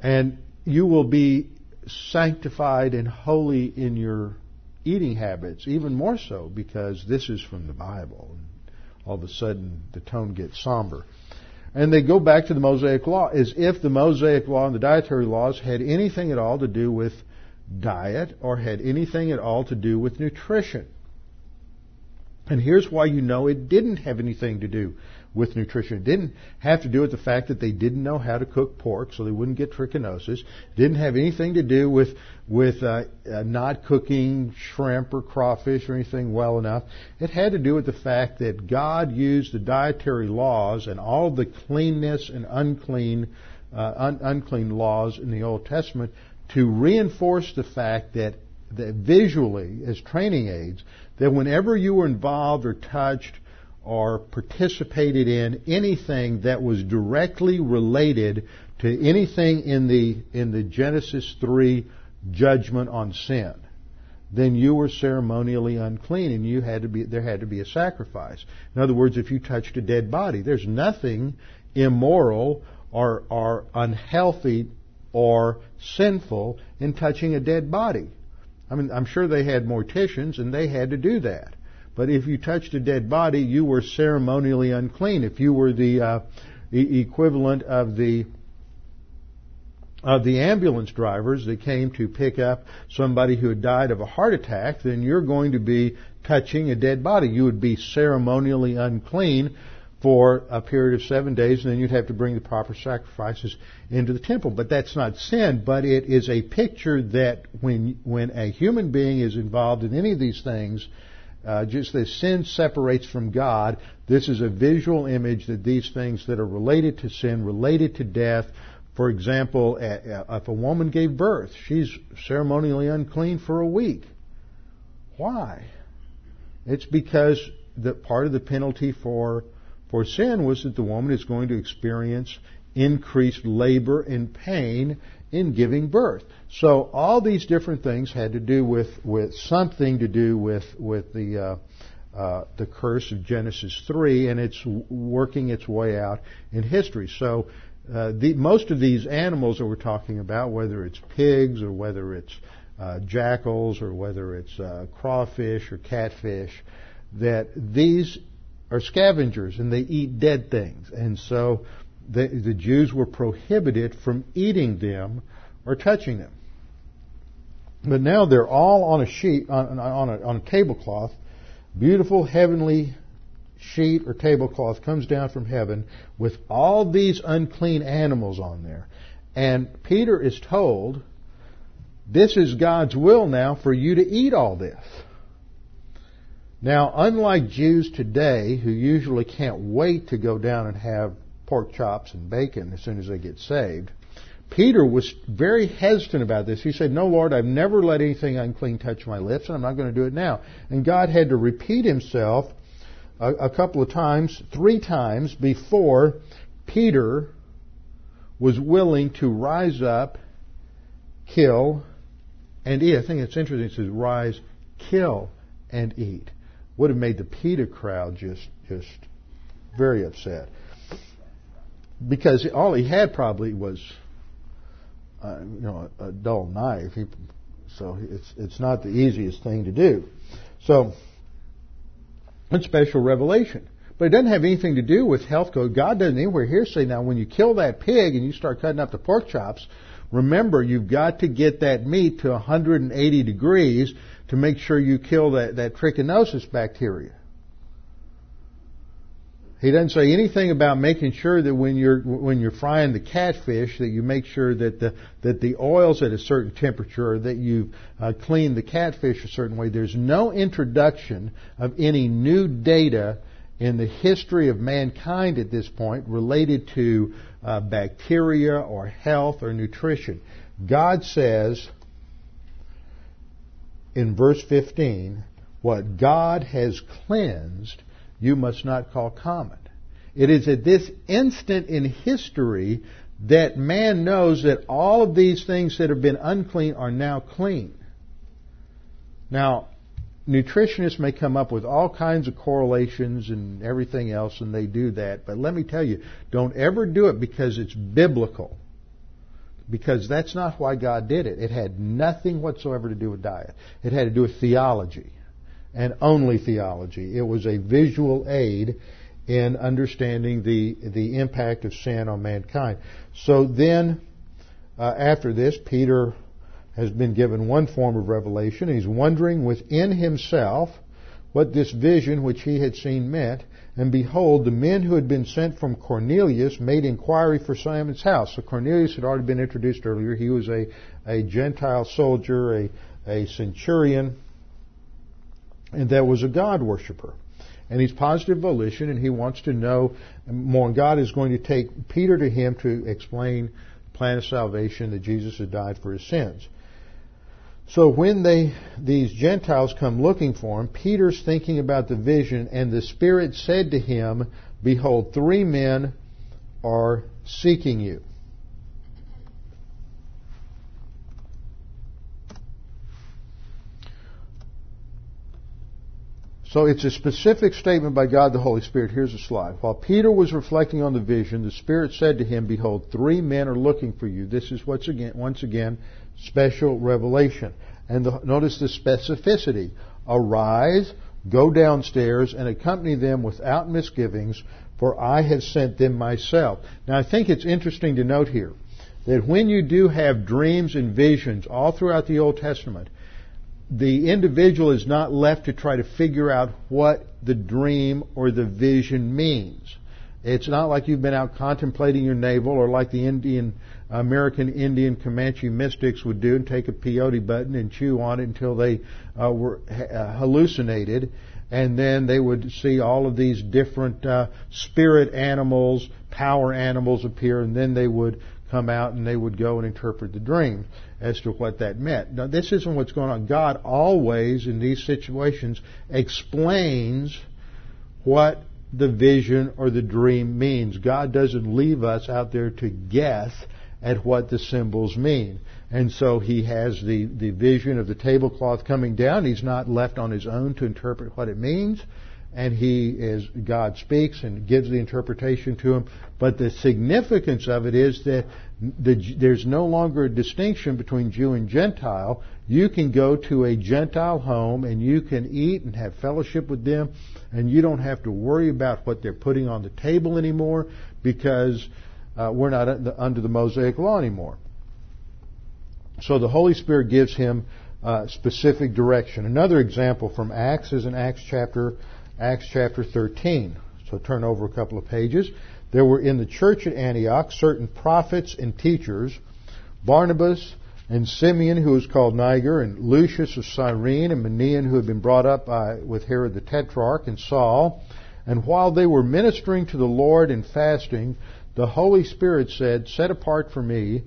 And you will be sanctified and holy in your eating habits, even more so because this is from the Bible. And all of a sudden, the tone gets somber. And they go back to the Mosaic Law as if the Mosaic Law and the dietary laws had anything at all to do with diet or had anything at all to do with nutrition. And here's why you know it didn't have anything to do with nutrition. It didn't have to do with the fact that they didn't know how to cook pork, so they wouldn't get trichinosis. It didn't have anything to do with with uh, uh, not cooking shrimp or crawfish or anything well enough. It had to do with the fact that God used the dietary laws and all the cleanness and unclean uh, un- unclean laws in the Old Testament to reinforce the fact that that visually as training aids that whenever you were involved or touched or participated in anything that was directly related to anything in the in the Genesis 3 judgment on sin then you were ceremonially unclean and you had to be there had to be a sacrifice. In other words if you touched a dead body there's nothing immoral or or unhealthy or sinful in touching a dead body I mean, I'm sure they had morticians and they had to do that. But if you touched a dead body, you were ceremonially unclean. If you were the uh, e- equivalent of the of the ambulance drivers that came to pick up somebody who had died of a heart attack, then you're going to be touching a dead body. You would be ceremonially unclean for a period of seven days, and then you'd have to bring the proper sacrifices into the temple. But that's not sin, but it is a picture that when, when a human being is involved in any of these things, uh, just as sin separates from God, this is a visual image that these things that are related to sin, related to death, For example, if a woman gave birth, she's ceremonially unclean for a week. Why? It's because the part of the penalty for for sin was that the woman is going to experience increased labor and pain in giving birth. So all these different things had to do with, with something to do with with the uh, uh, the curse of Genesis three, and it's working its way out in history. So uh, the, most of these animals that we're talking about, whether it's pigs or whether it's uh, jackals or whether it's uh, crawfish or catfish, that these are scavengers and they eat dead things, and so the, the Jews were prohibited from eating them or touching them. But now they're all on a sheet, on, on, a, on a tablecloth. Beautiful heavenly sheet or tablecloth comes down from heaven with all these unclean animals on there. And Peter is told, this is God's will now for you to eat all this. Now, unlike Jews today, who usually can't wait to go down and have pork chops and bacon as soon as they get saved. Peter was very hesitant about this. He said, No, Lord, I've never let anything unclean touch my lips, and I'm not going to do it now. And God had to repeat himself a, a couple of times, three times, before Peter was willing to rise up, kill, and eat. I think it's interesting. It says, rise, kill, and eat. Would have made the Peter crowd just, just very upset because all he had probably was, uh, you know, a, a dull knife. He, so it's it's not the easiest thing to do. So it's special revelation. But it doesn't have anything to do with health code. God doesn't anywhere here say now when you kill that pig and you start cutting up the pork chops, remember you've got to get that meat to 180 degrees to make sure you kill that, that trichinosis bacteria. He doesn't say anything about making sure that when you're when you're frying the catfish that you make sure that the that the oil's at a certain temperature, or that you uh, clean the catfish a certain way. There's no introduction of any new data in the history of mankind at this point related to uh, bacteria or health or nutrition. God says in verse 15, what God has cleansed you must not call common. It is at this instant in history that man knows that all of these things that have been unclean are now clean. Now, nutritionists may come up with all kinds of correlations and everything else, and they do that. But let me tell you, don't ever do it because it's biblical. Because that's not why God did it. It had nothing whatsoever to do with diet. It had to do with theology and only theology. It was a visual aid in understanding the, the impact of sin on mankind. So then, uh, after this, Peter has been given one form of revelation. He's wondering within himself what this vision which he had seen meant. And behold, the men who had been sent from Cornelius made inquiry for Simon's house. So Cornelius had already been introduced earlier. He was a, a Gentile soldier, a, a centurion, and that was a God worshiper. And he's positive volition, and he wants to know more. And God is going to take Peter to him to explain the plan of salvation that Jesus had died for his sins. So when they these Gentiles come looking for him, Peter's thinking about the vision, and the Spirit said to him, Behold, three men are seeking you. So it's a specific statement by God the Holy Spirit. Here's a slide. While Peter was reflecting on the vision, the Spirit said to him, Behold, three men are looking for you. This is once again, once again special revelation. And the, notice the specificity. Arise, go downstairs, and accompany them without misgivings, for I have sent them myself. Now I think it's interesting to note here that when you do have dreams and visions all throughout the Old Testament, the individual is not left to try to figure out what the dream or the vision means. It's not like you've been out contemplating your navel or like the Indian, American Indian Comanche mystics would do and take a peyote button and chew on it until they uh, were uh, hallucinated. And then they would see all of these different uh, spirit animals, power animals appear, and then they would come out and they would go and interpret the dream as to what that meant. Now, this isn't what's going on. God always, in these situations, explains what the vision or the dream means. God doesn't leave us out there to guess at what the symbols mean. And so he has the, the vision of the tablecloth coming down. He's not left on his own to interpret what it means. And he is, God speaks and gives the interpretation to him. But the significance of it is that the, there's no longer a distinction between Jew and Gentile. You can go to a Gentile home and you can eat and have fellowship with them and you don't have to worry about what they're putting on the table anymore because uh, we're not under the Mosaic law anymore. So the Holy Spirit gives him uh, specific direction. Another example from Acts is in Acts chapter Acts chapter 13. So turn over a couple of pages. There were in the church at Antioch certain prophets and teachers, Barnabas and Simeon, who was called Niger, and Lucius of Cyrene, and Manaen, who had been brought up by, with Herod the Tetrarch, and Saul. And while they were ministering to the Lord and fasting, the Holy Spirit said, Set apart for me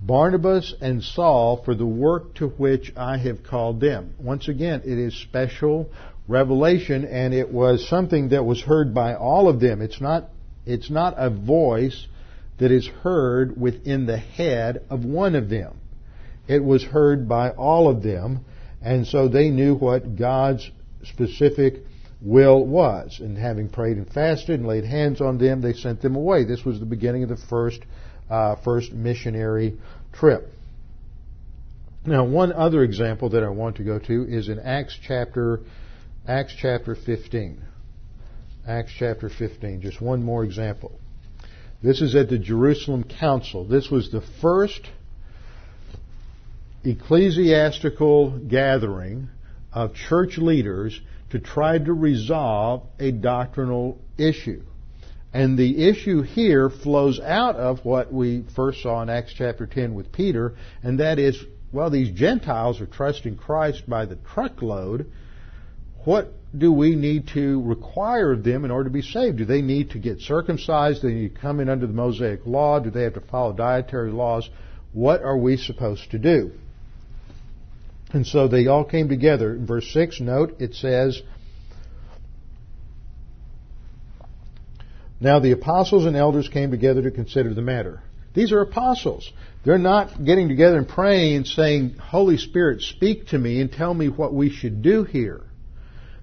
Barnabas and Saul for the work to which I have called them. Once again, it is special revelation and it was something that was heard by all of them. It's not, it's not a voice that is heard within the head of one of them. It was heard by all of them and so they knew what God's specific will was. And having prayed and fasted and laid hands on them, they sent them away. This was the beginning of the first uh, first missionary trip. Now, one other example that I want to go to is in Acts chapter Acts chapter 15. Acts chapter 15. Just one more example. This is at the Jerusalem Council. This was the first ecclesiastical gathering of church leaders to try to resolve a doctrinal issue. And the issue here flows out of what we first saw in Acts chapter 10 with Peter, and that is, well, these Gentiles are trusting Christ by the truckload. What do we need to require of them in order to be saved? Do they need to get circumcised? Do they need to come in under the Mosaic law? Do they have to follow dietary laws? What are we supposed to do? And so they all came together. Verse 6, note, it says, Now the apostles and elders came together to consider the matter. These are apostles. They're not getting together and praying and saying, Holy Spirit, speak to me and tell me what we should do here.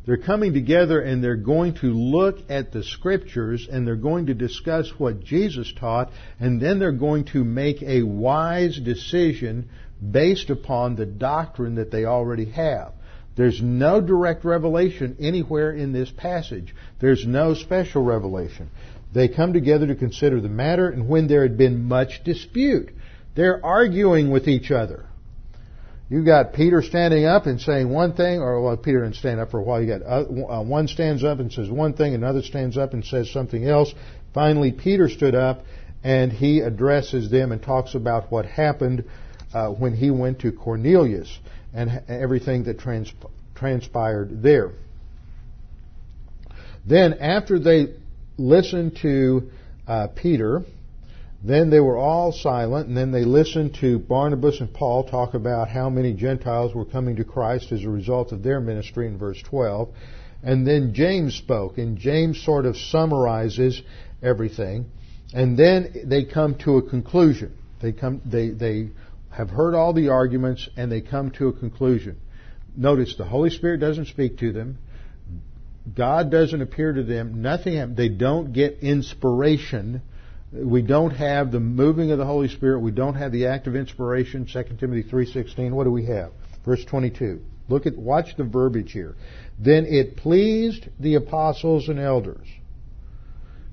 They're coming together and they're going to look at the scriptures and they're going to discuss what Jesus taught and then they're going to make a wise decision based upon the doctrine that they already have. There's no direct revelation anywhere in this passage. There's no special revelation. They come together to consider the matter, and when there had been much dispute, they're arguing with each other. You've got Peter standing up and saying one thing, or well, Peter didn't stand up for a while. You got uh, uh, one stands up and says one thing, another stands up and says something else. Finally, Peter stood up and he addresses them and talks about what happened uh, when he went to Cornelius and everything that transp- transpired there. Then, after they listened to uh, Peter, then they were all silent, and then they listened to Barnabas and Paul talk about how many Gentiles were coming to Christ as a result of their ministry in verse 12. And then James spoke, and James sort of summarizes everything. And then they come to a conclusion. They come, they, they have heard all the arguments and they come to a conclusion. Notice the Holy Spirit doesn't speak to them. God doesn't appear to them. Nothing. They don't get inspiration. We don't have the moving of the Holy Spirit. We don't have the act of inspiration. 2 Timothy 3:16. What do we have? Verse 22. Look at watch the verbiage here. Then it pleased the apostles and elders.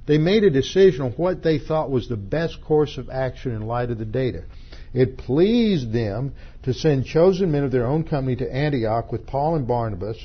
They made a decision on what they thought was the best course of action in light of the data. It pleased them to send chosen men of their own company to Antioch with Paul and Barnabas,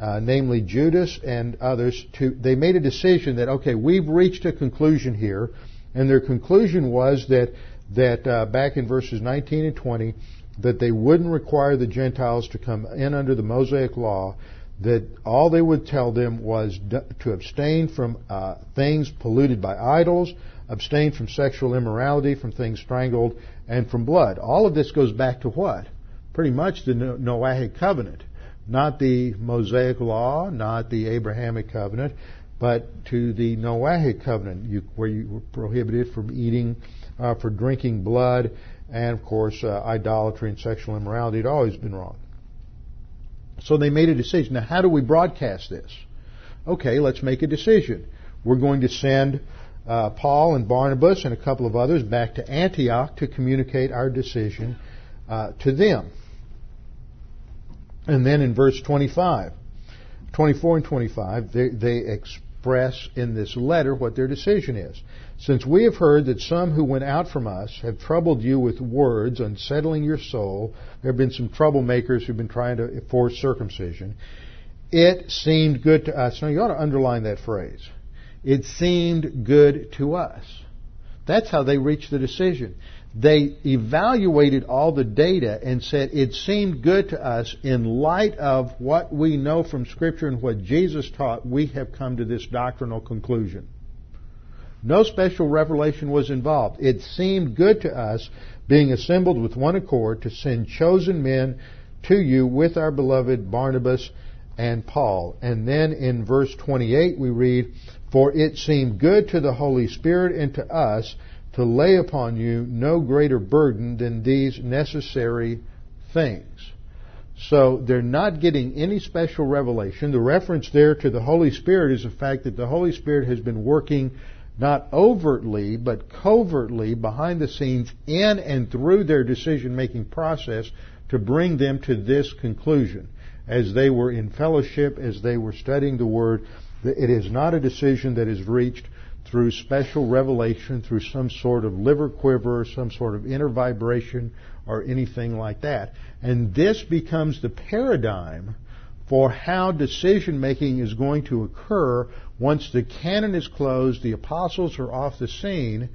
uh, namely Judas and others. To they made a decision that okay, we've reached a conclusion here, and their conclusion was that that uh, back in verses 19 and 20 that they wouldn't require the Gentiles to come in under the Mosaic law. That all they would tell them was to abstain from uh, things polluted by idols, abstain from sexual immorality, from things strangled, and from blood. All of this goes back to what? Pretty much the Noahic covenant. Not the Mosaic law, not the Abrahamic covenant, but to the Noahic covenant, you, where you were prohibited from eating, uh, for drinking blood, and of course, uh, idolatry and sexual immorality had always been wrong. So they made a decision. Now, how do we broadcast this? Okay, let's make a decision. We're going to send uh, Paul and Barnabas and a couple of others back to Antioch to communicate our decision uh, to them. And then in verse 25, 24 and 25, they, they express in this letter what their decision is. Since we have heard that some who went out from us have troubled you with words, unsettling your soul, there have been some troublemakers who've been trying to force circumcision. It seemed good to us. Now you ought to underline that phrase. It seemed good to us. That's how they reached the decision. They evaluated all the data and said it seemed good to us in light of what we know from Scripture and what Jesus taught, we have come to this doctrinal conclusion. No special revelation was involved. It seemed good to us, being assembled with one accord, to send chosen men to you with our beloved Barnabas and Paul. And then in verse 28 we read, For it seemed good to the Holy Spirit and to us to lay upon you no greater burden than these necessary things. So they're not getting any special revelation. The reference there to the Holy Spirit is the fact that the Holy Spirit has been working not overtly, but covertly behind the scenes in and through their decision making process to bring them to this conclusion. As they were in fellowship, as they were studying the Word, it is not a decision that is reached through special revelation, through some sort of liver quiver, some sort of inner vibration, or anything like that. And this becomes the paradigm for how decision making is going to occur once the canon is closed, the apostles are off the scene,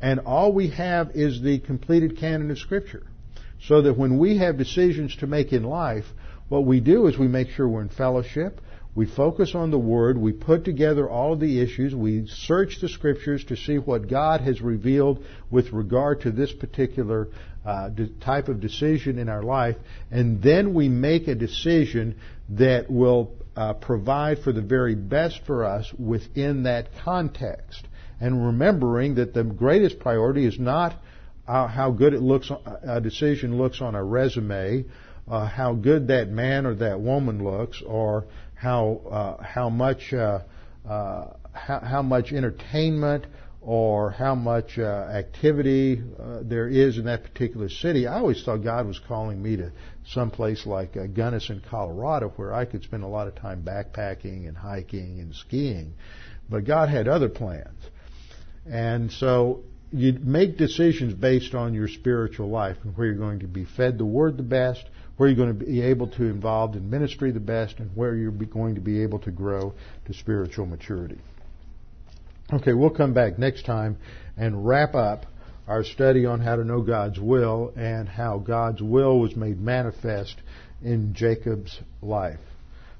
and all we have is the completed canon of Scripture. So that when we have decisions to make in life, what we do is we make sure we're in fellowship, we focus on the Word, we put together all of the issues, we search the Scriptures to see what God has revealed with regard to this particular uh, type of decision in our life, and then we make a decision that will uh, provide for the very best for us within that context. And remembering that the greatest priority is not uh, how good it looks, a decision looks on a resume, uh, how good that man or that woman looks, or how uh, how much uh, uh, how, how, much entertainment or how much uh, activity uh, there is in that particular city. I always thought God was calling me to some place like uh, Gunnison, Colorado, where I could spend a lot of time backpacking and hiking and skiing. But God had other plans. And so you make decisions based on your spiritual life and where you're going to be fed the Word the best, where you're going to be able to involved in ministry the best, and where you're going to be able to grow to spiritual maturity. Okay, we'll come back next time and wrap up our study on how to know God's will and how God's will was made manifest in Jacob's life.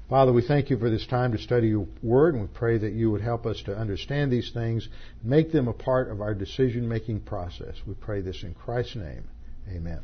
Father, we thank you for this time to study your word, and we pray that you would help us to understand these things, make them a part of our decision making process. We pray this in Christ's name. Amen.